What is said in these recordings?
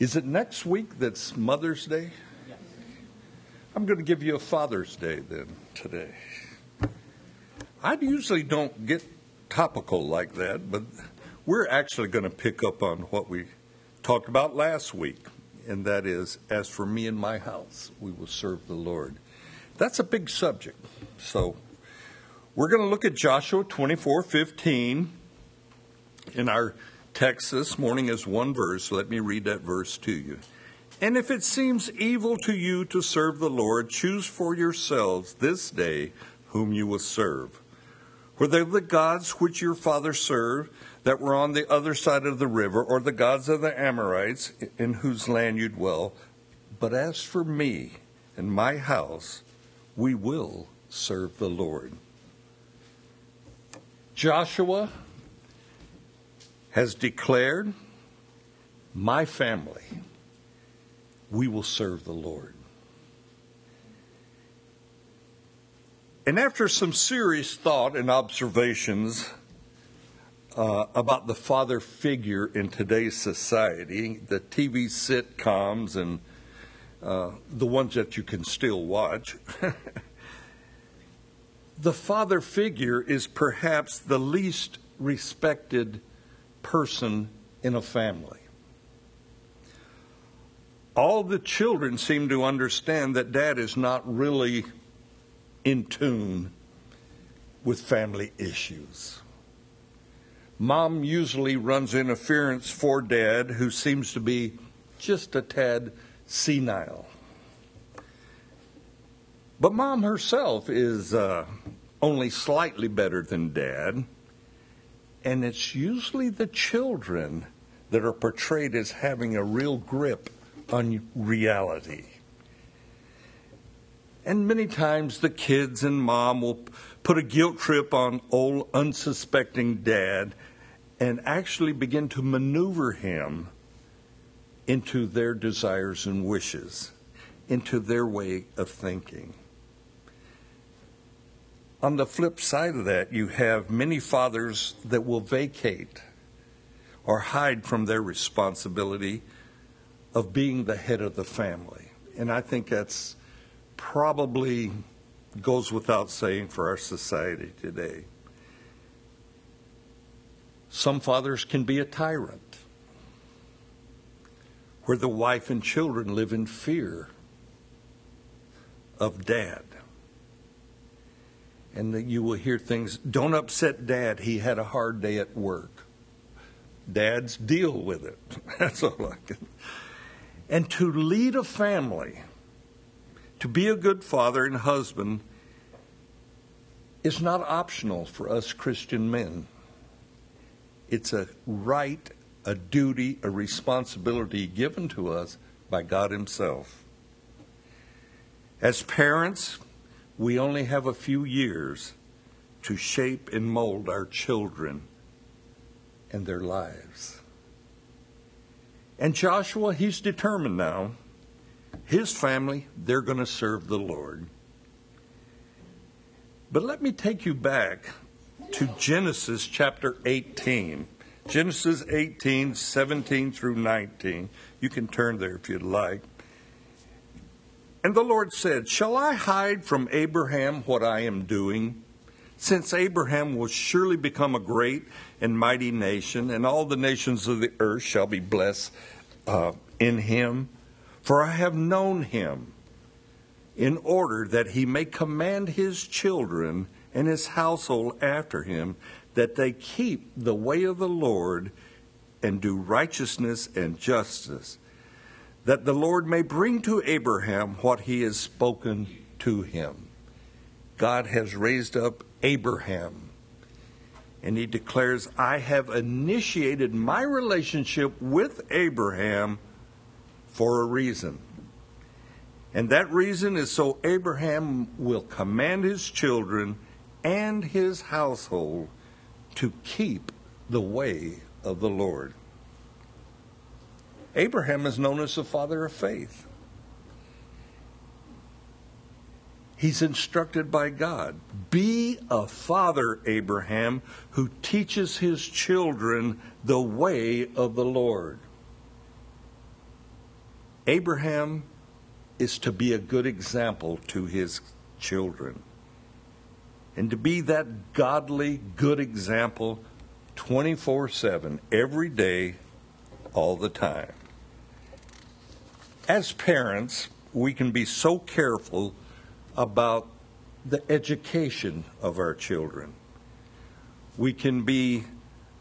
Is it next week that's Mother's Day? I'm going to give you a Father's Day then today. I usually don't get topical like that, but we're actually going to pick up on what we talked about last week, and that is, as for me and my house, we will serve the Lord. That's a big subject. So we're going to look at Joshua 24 15 in our text this morning is one verse. Let me read that verse to you. And if it seems evil to you to serve the Lord, choose for yourselves this day whom you will serve. Whether the gods which your fathers served that were on the other side of the river, or the gods of the Amorites in whose land you dwell. But as for me and my house, we will serve the Lord. Joshua has declared, My family, we will serve the Lord. And after some serious thought and observations uh, about the father figure in today's society, the TV sitcoms and uh, the ones that you can still watch, the father figure is perhaps the least respected person in a family. All the children seem to understand that dad is not really in tune with family issues. Mom usually runs interference for dad, who seems to be just a tad senile. But mom herself is uh, only slightly better than dad. And it's usually the children that are portrayed as having a real grip on reality. And many times the kids and mom will put a guilt trip on old unsuspecting dad and actually begin to maneuver him into their desires and wishes, into their way of thinking. On the flip side of that, you have many fathers that will vacate or hide from their responsibility of being the head of the family. And I think that's probably goes without saying for our society today. Some fathers can be a tyrant, where the wife and children live in fear of dad and that you will hear things don't upset dad. He had a hard day at work. Dads deal with it. That's all i can and to lead a family to be a good father and husband is not optional for us christian men. It's a right a duty a responsibility given to us by god himself. As parents we only have a few years to shape and mold our children and their lives. And Joshua, he's determined now. His family, they're going to serve the Lord. But let me take you back to Genesis chapter 18. Genesis 18, 17 through 19. You can turn there if you'd like. And the Lord said, Shall I hide from Abraham what I am doing? Since Abraham will surely become a great and mighty nation, and all the nations of the earth shall be blessed uh, in him. For I have known him, in order that he may command his children and his household after him, that they keep the way of the Lord and do righteousness and justice that the Lord may bring to Abraham what he has spoken to him. God has raised up Abraham, and he declares, I have initiated my relationship with Abraham for a reason. And that reason is so Abraham will command his children and his household to keep the way of the Lord. Abraham is known as the father of faith. He's instructed by God be a father, Abraham, who teaches his children the way of the Lord. Abraham is to be a good example to his children. And to be that godly, good example 24 7, every day, all the time. As parents, we can be so careful about the education of our children. We can be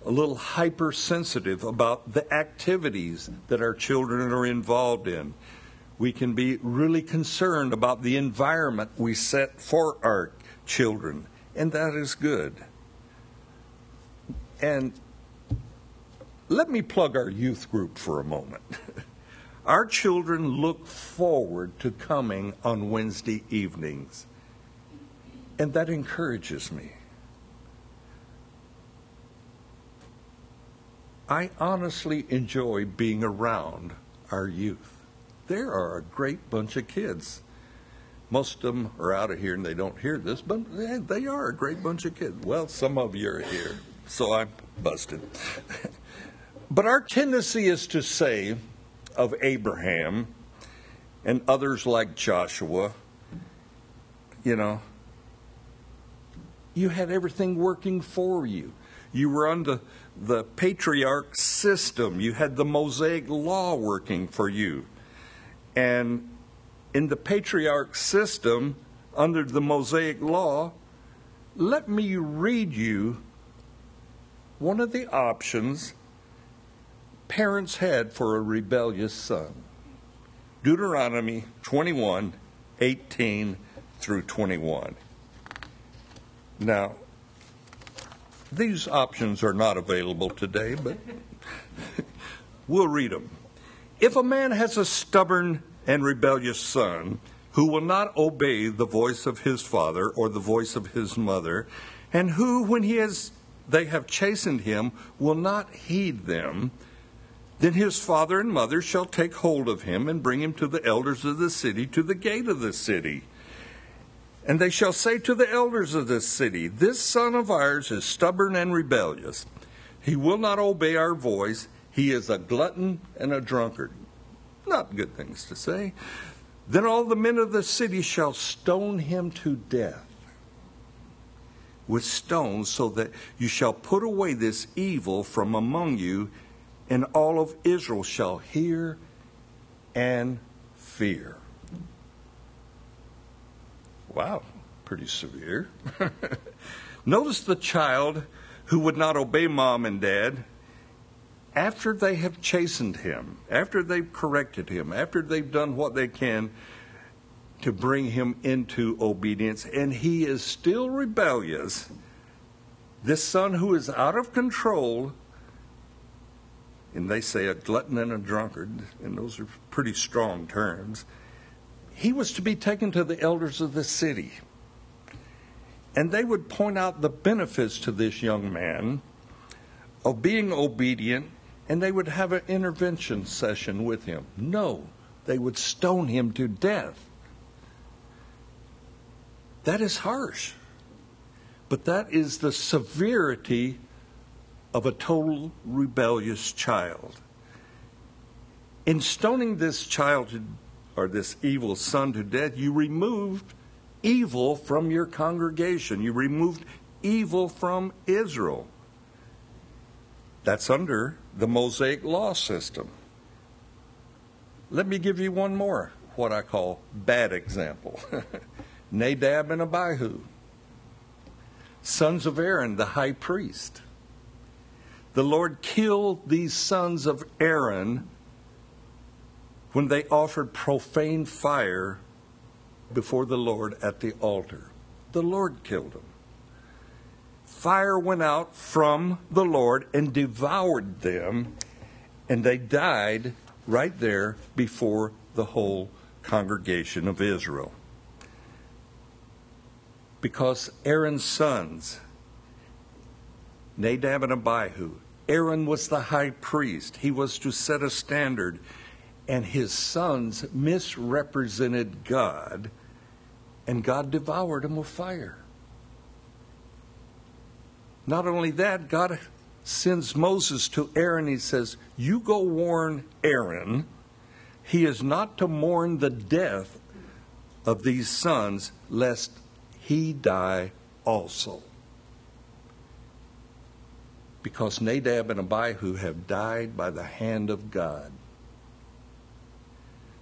a little hypersensitive about the activities that our children are involved in. We can be really concerned about the environment we set for our children, and that is good. And let me plug our youth group for a moment. Our children look forward to coming on Wednesday evenings, and that encourages me. I honestly enjoy being around our youth. There are a great bunch of kids. Most of them are out of here and they don't hear this, but they are a great bunch of kids. Well, some of you are here, so I'm busted. but our tendency is to say of Abraham and others like Joshua, you know, you had everything working for you. You were under the patriarch system. You had the Mosaic law working for you. And in the patriarch system, under the Mosaic law, let me read you one of the options parents had for a rebellious son. Deuteronomy 21 18 through 21. Now, these options are not available today, but we'll read them. If a man has a stubborn and rebellious son who will not obey the voice of his father or the voice of his mother, and who, when he has they have chastened him, will not heed them, then his father and mother shall take hold of him and bring him to the elders of the city, to the gate of the city. And they shall say to the elders of this city, This son of ours is stubborn and rebellious. He will not obey our voice. He is a glutton and a drunkard. Not good things to say. Then all the men of the city shall stone him to death with stones, so that you shall put away this evil from among you, and all of Israel shall hear and fear. Wow, pretty severe. Notice the child who would not obey mom and dad after they have chastened him, after they've corrected him, after they've done what they can to bring him into obedience, and he is still rebellious, this son who is out of control, and they say a glutton and a drunkard, and those are pretty strong terms, he was to be taken to the elders of the city. And they would point out the benefits to this young man of being obedient, and they would have an intervention session with him. No, they would stone him to death. That is harsh. But that is the severity of a total rebellious child. In stoning this child to or this evil son to death, you removed evil from your congregation. You removed evil from Israel. That's under the Mosaic law system. Let me give you one more, what I call bad example Nadab and Abihu, sons of Aaron, the high priest. The Lord killed these sons of Aaron when they offered profane fire before the Lord at the altar. The Lord killed them. Fire went out from the Lord and devoured them, and they died right there before the whole congregation of Israel. Because Aaron's sons, Nadab and Abihu, Aaron was the high priest. He was to set a standard and his sons misrepresented God, and God devoured them with fire. Not only that, God sends Moses to Aaron. He says, You go warn Aaron. he is not to mourn the death of these sons, lest he die also. Because Nadab and Abihu have died by the hand of God.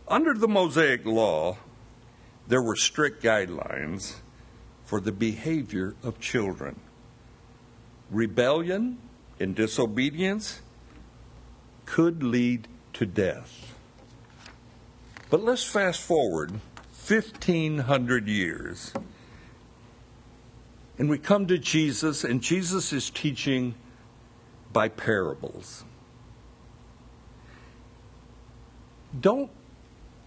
Under the Mosaic law, there were strict guidelines for the behavior of children. Rebellion and disobedience could lead to death. But let's fast forward 1,500 years. And we come to Jesus, and Jesus is teaching by parables. Don't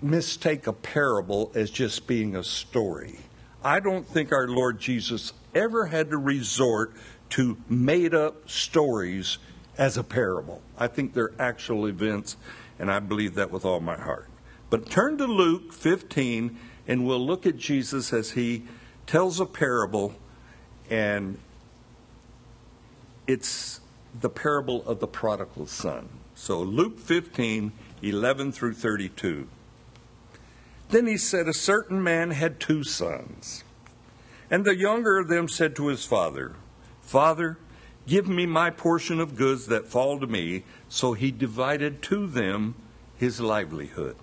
mistake a parable as just being a story. I don't think our Lord Jesus ever had to resort to made up stories as a parable. I think they're actual events, and I believe that with all my heart. But turn to Luke 15, and we'll look at Jesus as he tells a parable, and it's the parable of the prodigal son. So Luke 15, 11 through 32. Then he said, A certain man had two sons. And the younger of them said to his father, Father, give me my portion of goods that fall to me. So he divided to them his livelihood.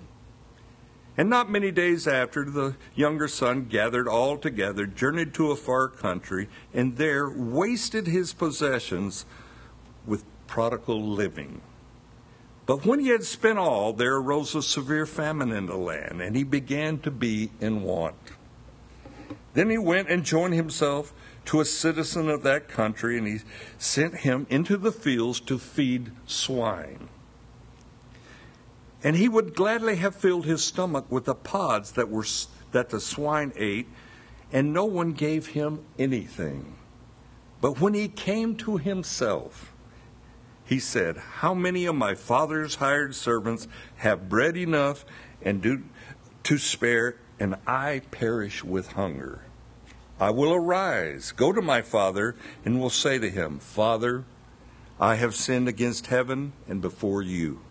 And not many days after, the younger son gathered all together, journeyed to a far country, and there wasted his possessions with prodigal living. But when he had spent all, there arose a severe famine in the land, and he began to be in want. Then he went and joined himself to a citizen of that country, and he sent him into the fields to feed swine. And he would gladly have filled his stomach with the pods that were that the swine ate, and no one gave him anything. But when he came to himself, he said, How many of my father's hired servants have bread enough and do to spare, and I perish with hunger? I will arise, go to my father, and will say to him, Father, I have sinned against heaven and before you,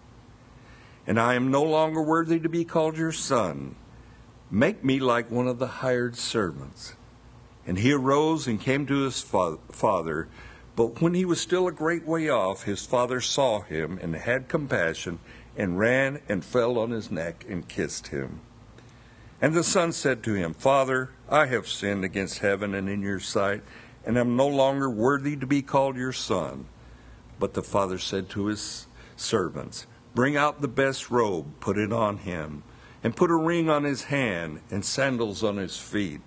and I am no longer worthy to be called your son. Make me like one of the hired servants. And he arose and came to his father. But when he was still a great way off, his father saw him and had compassion, and ran and fell on his neck and kissed him. And the son said to him, Father, I have sinned against heaven and in your sight, and am no longer worthy to be called your son. But the father said to his servants, Bring out the best robe, put it on him, and put a ring on his hand and sandals on his feet.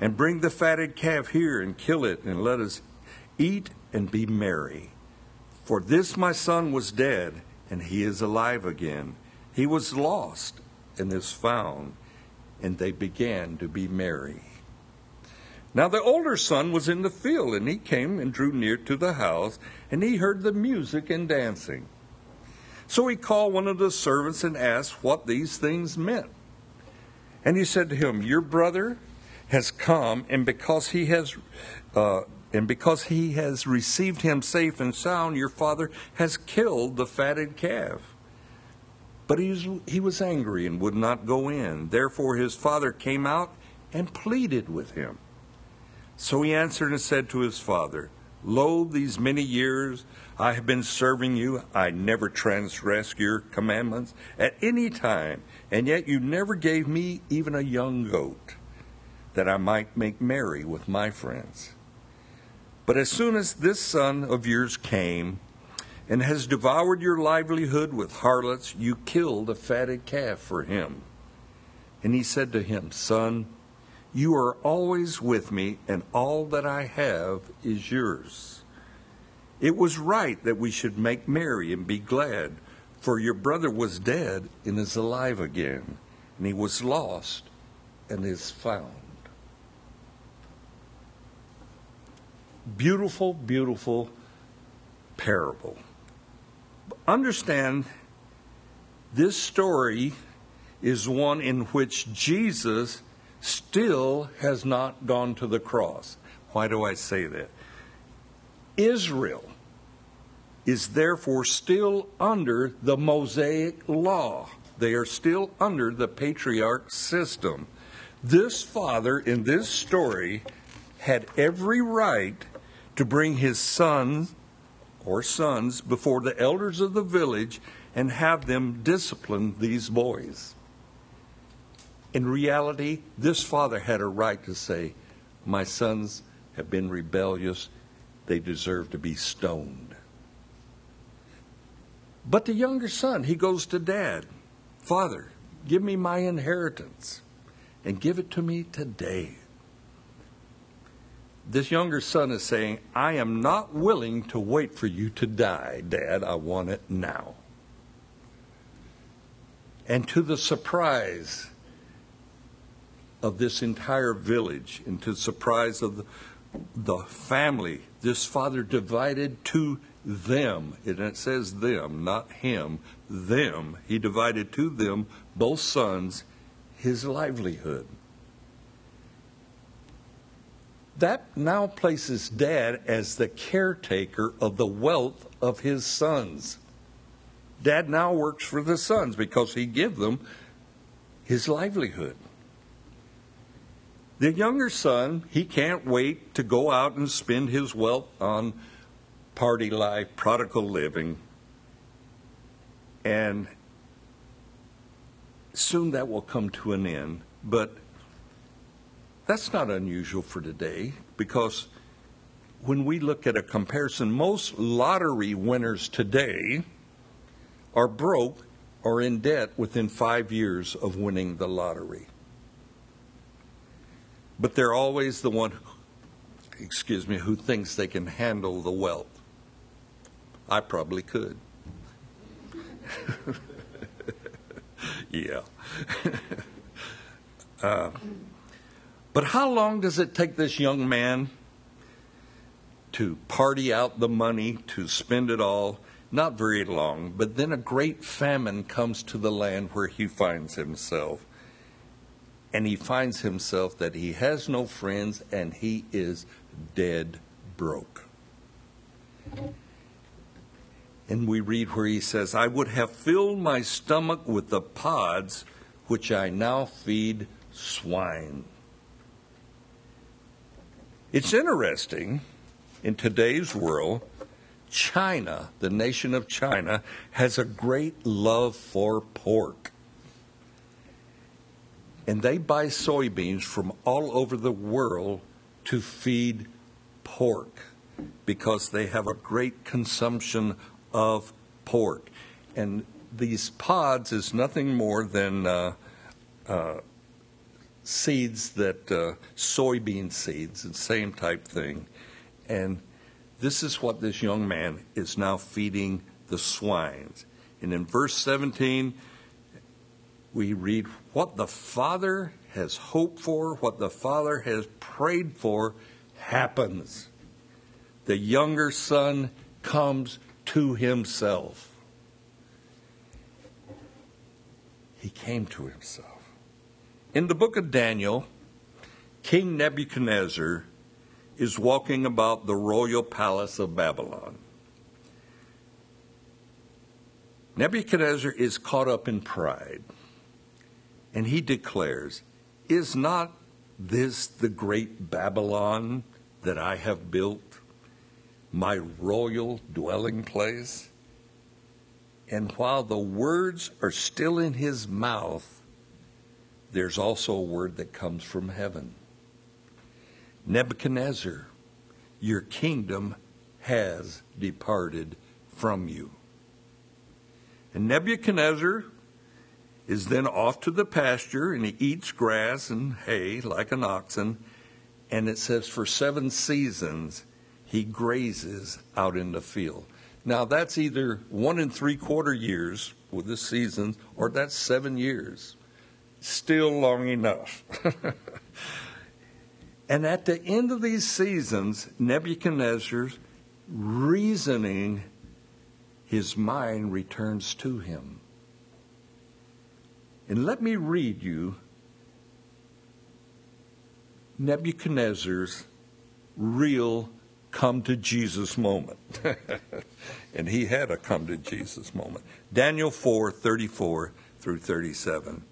And bring the fatted calf here and kill it, and let us Eat and be merry. For this my son was dead, and he is alive again. He was lost and is found. And they began to be merry. Now the older son was in the field, and he came and drew near to the house, and he heard the music and dancing. So he called one of the servants and asked what these things meant. And he said to him, Your brother has come, and because he has uh, and because he has received him safe and sound, your father has killed the fatted calf. But he was, he was angry and would not go in. Therefore his father came out and pleaded with him. So he answered and said to his father, Lo, these many years I have been serving you. I never transgressed your commandments at any time, and yet you never gave me even a young goat, that I might make merry with my friends. But as soon as this son of yours came and has devoured your livelihood with harlots, you killed a fatted calf for him. And he said to him, Son, you are always with me, and all that I have is yours. It was right that we should make merry and be glad, for your brother was dead and is alive again, and he was lost and is found. Beautiful, beautiful parable. Understand, this story is one in which Jesus still has not gone to the cross. Why do I say that? Israel is therefore still under the Mosaic law, They are still under the patriarch system. This father in this story had every right to bring his son or sons before the elders of the village and have them discipline these boys. In reality, this father had a right to say, My sons have been rebellious, they deserve to be stoned. But the younger son, he goes to dad, Father, give me my inheritance and give it to me today. This younger son is saying, I am not willing to wait for you to die, Dad. I want it now. And to the surprise of this entire village, and to the surprise of the, the family, this father divided to them, and it says them, not him, them. He divided to them, both sons, his livelihood. That now places dad as the caretaker of the wealth of his sons. Dad now works for the sons because he give them his livelihood. The younger son, he can't wait to go out and spend his wealth on party life, prodigal living. And soon that will come to an end. But that's not unusual for today because when we look at a comparison, most lottery winners today are broke or in debt within five years of winning the lottery. But they're always the one, excuse me, who thinks they can handle the wealth. I probably could. yeah. uh, but how long does it take this young man to party out the money, to spend it all? Not very long, but then a great famine comes to the land where he finds himself. And he finds himself that he has no friends and he is dead broke. And we read where he says, I would have filled my stomach with the pods which I now feed swine. It's interesting in today's world, China, the nation of China, has a great love for pork. And they buy soybeans from all over the world to feed pork because they have a great consumption of pork. And these pods is nothing more than uh, uh, seeds that uh, soybean seeds, the same type thing. And this is what this young man is now feeding the swines. And in verse 17, we read, What the Father has hoped for, what the Father has prayed for, happens. The younger son comes to himself. He came to himself. In the book of Daniel, King Nebuchadnezzar is walking about the royal palace of Babylon. Nebuchadnezzar is caught up in pride, and he declares, Is not this the great Babylon that I have built? my royal dwelling place. And while the words are still in his mouth, there's also a word that comes from heaven. Nebuchadnezzar, your kingdom has departed from you. And Nebuchadnezzar is then off to the pasture and he eats grass and hay like an oxen. And it says, for seven seasons he grazes out in the field. Now, that's either one and three quarter years with the seasons, or that's seven years. Still long enough. and at the end of these seasons, Nebuchadnezzar's reasoning, his mind returns to him. And let me read you Nebuchadnezzar's real come to Jesus moment. and he had a come to Jesus moment. Daniel 4 34 through 37.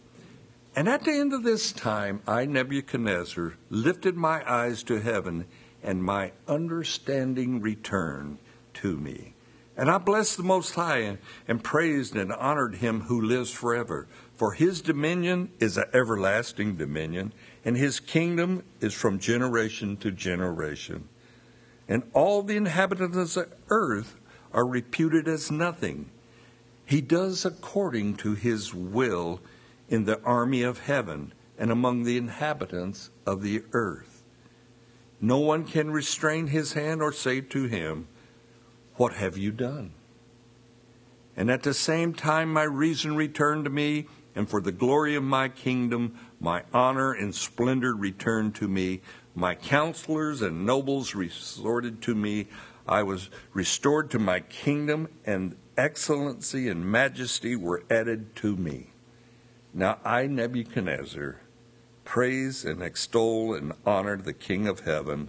And at the end of this time, I, Nebuchadnezzar, lifted my eyes to heaven, and my understanding returned to me. And I blessed the Most High, and praised and honored him who lives forever. For his dominion is an everlasting dominion, and his kingdom is from generation to generation. And all the inhabitants of earth are reputed as nothing. He does according to his will in the army of heaven and among the inhabitants of the earth. No one can restrain his hand or say to him, What have you done? And at the same time, my reason returned to me, and for the glory of my kingdom, my honor and splendor returned to me. My counselors and nobles resorted to me. I was restored to my kingdom, and excellency and majesty were added to me. Now I, Nebuchadnezzar, praise and extol and honor the King of heaven,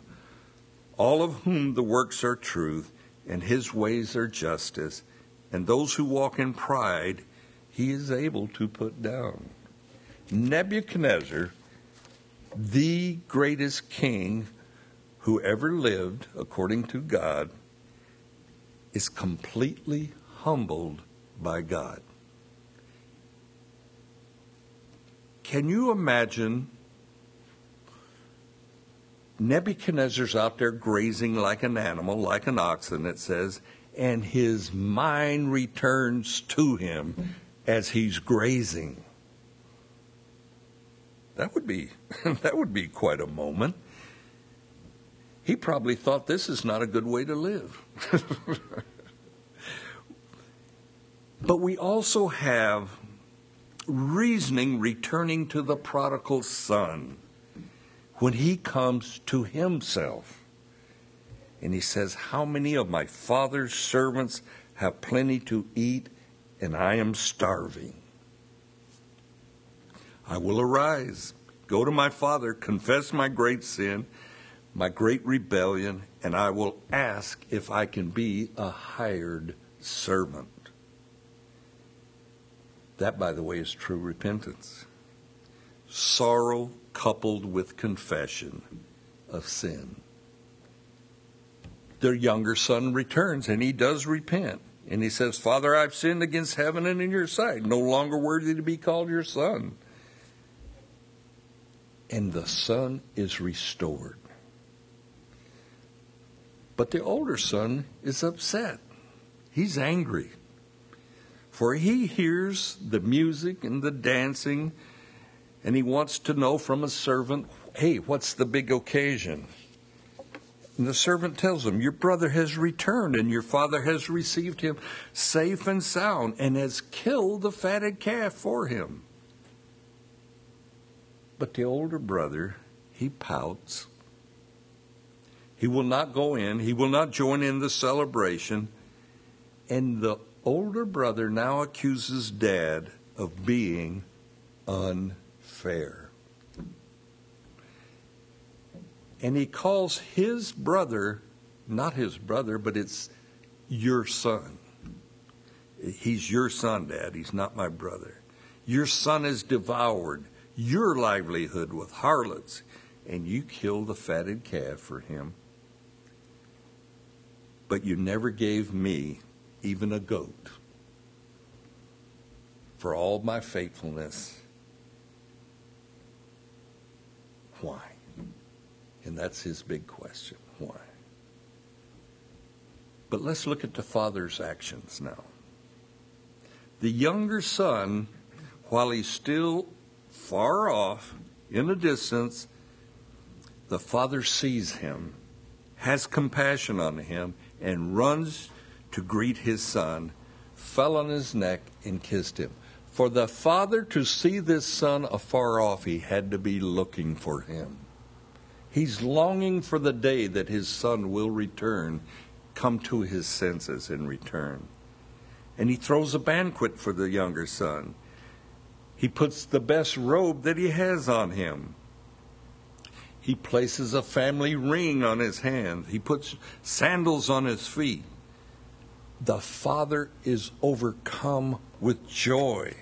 all of whom the works are truth, and his ways are justice, and those who walk in pride he is able to put down. Nebuchadnezzar, the greatest king who ever lived, according to God, is completely humbled by God. Can you imagine Nebuchadnezzar's out there grazing like an animal, like an oxen, it says, and his mind returns to him as he's grazing. That would be that would be quite a moment. He probably thought this is not a good way to live. but we also have reasoning returning to the prodigal son when he comes to himself. And he says, How many of my father's servants have plenty to eat, and I am starving? I will arise, go to my father, confess my great sin, my great rebellion, and I will ask if I can be a hired servant. That, by the way, is true repentance. Sorrow coupled with confession of sin. Their younger son returns and he does repent. And he says, Father, I've sinned against heaven and in your sight, no longer worthy to be called your son. And the son is restored. But the older son is upset. He's angry for he hears the music and the dancing, and he wants to know from a servant, hey, what's the big occasion? And the servant tells him, Your brother has returned, and your father has received him safe and sound, and has killed the fatted calf for him. But the older brother, he pouts. He will not go in, he will not join in the celebration. And the older brother now accuses dad of being unfair. And he calls his brother not his brother, but it's your son. He's your son, Dad. He's not my brother. Your son has devoured your livelihood with harlots, and you killed the fatted calf for him. But you never gave me even a goat, for all my faithfulness. Why? And that's his big question. Why? But let's look at the father's actions now. The younger son, while he's still far off in the distance, the father sees him, has compassion on him, and runs to greet his son, fell on his neck, and kissed him. For the father to see this son afar off, he had to be looking for him. He's longing for the day that his son will return, come to his senses and return. And he throws a banquet for the younger son. He puts the best robe that he has on him. He places a family ring on his hand. He puts sandals on his feet. The father is overcome with joy.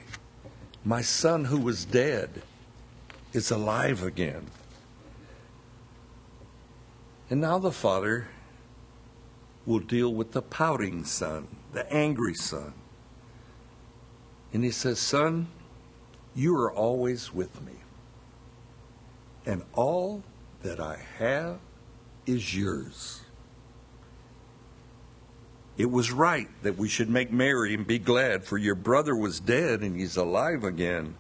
My son who was dead is alive again. And now the father will deal with the pouting son, the angry son. And he says, Son, you are always with me. And all that I have is yours. It was right that we should make merry and be glad, for your brother was dead and he's alive again,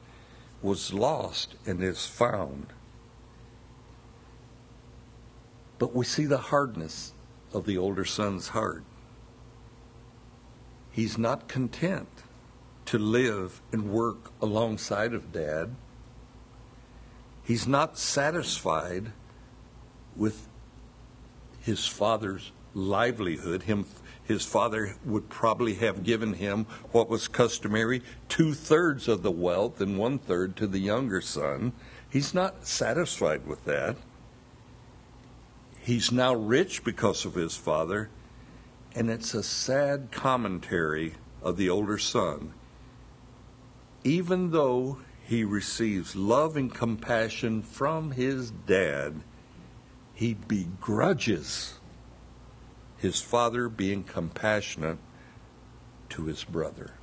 was lost and is found. But we see the hardness of the older son's heart. He's not content to live and work alongside of dad. He's not satisfied with his father's livelihood. Him, his father would probably have given him what was customary two thirds of the wealth and one third to the younger son. He's not satisfied with that. He's now rich because of his father, and it's a sad commentary of the older son. Even though he receives love and compassion from his dad, he begrudges his father being compassionate to his brother.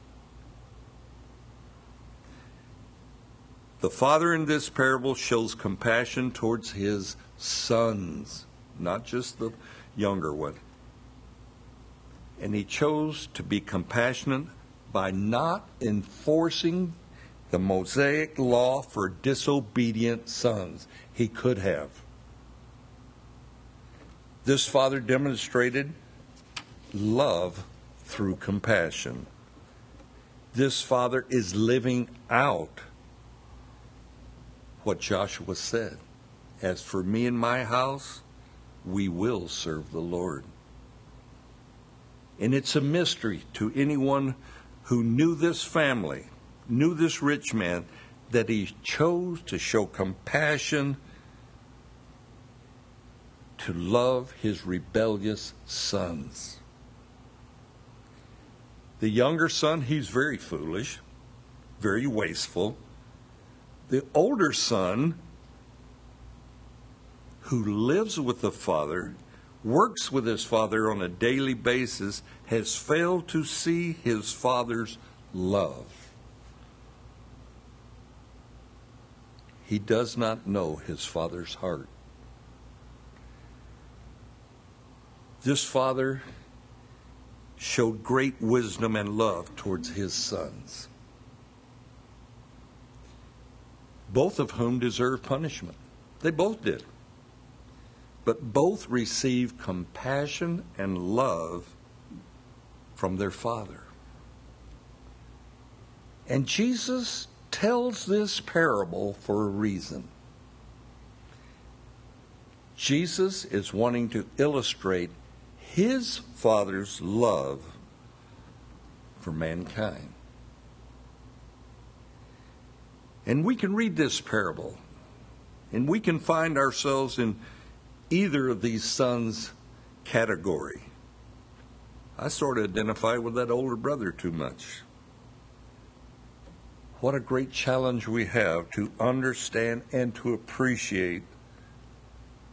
The father in this parable shows compassion towards his sons not just the younger one. And he chose to be compassionate by not enforcing the Mosaic law for disobedient sons. He could have. This father demonstrated love through compassion. This father is living out what Joshua said. As for me and my house, we will serve the Lord. And it's a mystery to anyone who knew this family, knew this rich man, that he chose to show compassion to love his rebellious sons. The younger son, he's very foolish, very wasteful. The older son, who lives with the Father, works with his Father on a daily basis, has failed to see his Father's love. He does not know his Father's heart. This Father showed great wisdom and love towards his sons, both of whom deserve punishment. They both did but both received compassion and love from their Father. And Jesus tells this parable for a reason. Jesus is wanting to illustrate his Father's love for mankind. And we can read this parable, and we can find ourselves in either of these sons category. I sort of identify with that older brother too much. What a great challenge we have to understand and to appreciate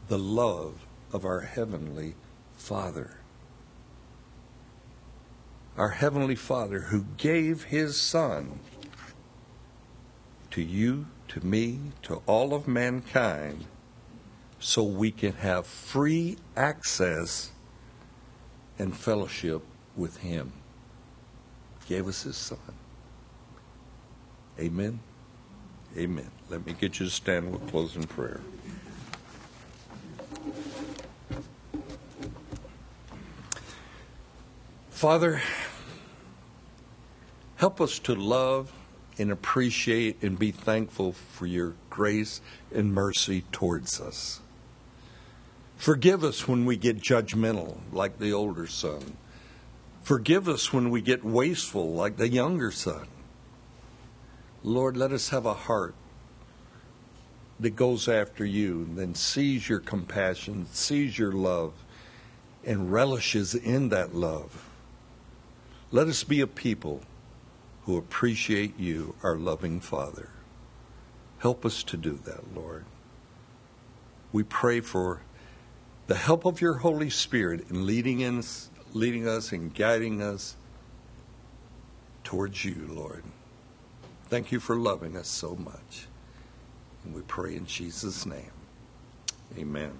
the love of our Heavenly Father. Our Heavenly Father who gave His Son to you, to me, to all of mankind so we can have free access and fellowship with Him. gave us His Son. Amen. Amen. Let me get you to stand with closing prayer. Father, help us to love and appreciate and be thankful for your grace and mercy towards us. Forgive us when we get judgmental, like the older son. Forgive us when we get wasteful, like the younger son. Lord, let us have a heart that goes after you and then sees your compassion, sees your love, and relishes in that love. Let us be a people who appreciate you, our loving Father. Help us to do that, Lord. We pray for the help of your Holy Spirit in leading us, leading us and guiding us towards you, Lord. Thank you for loving us so much. And we pray in Jesus' name. Amen.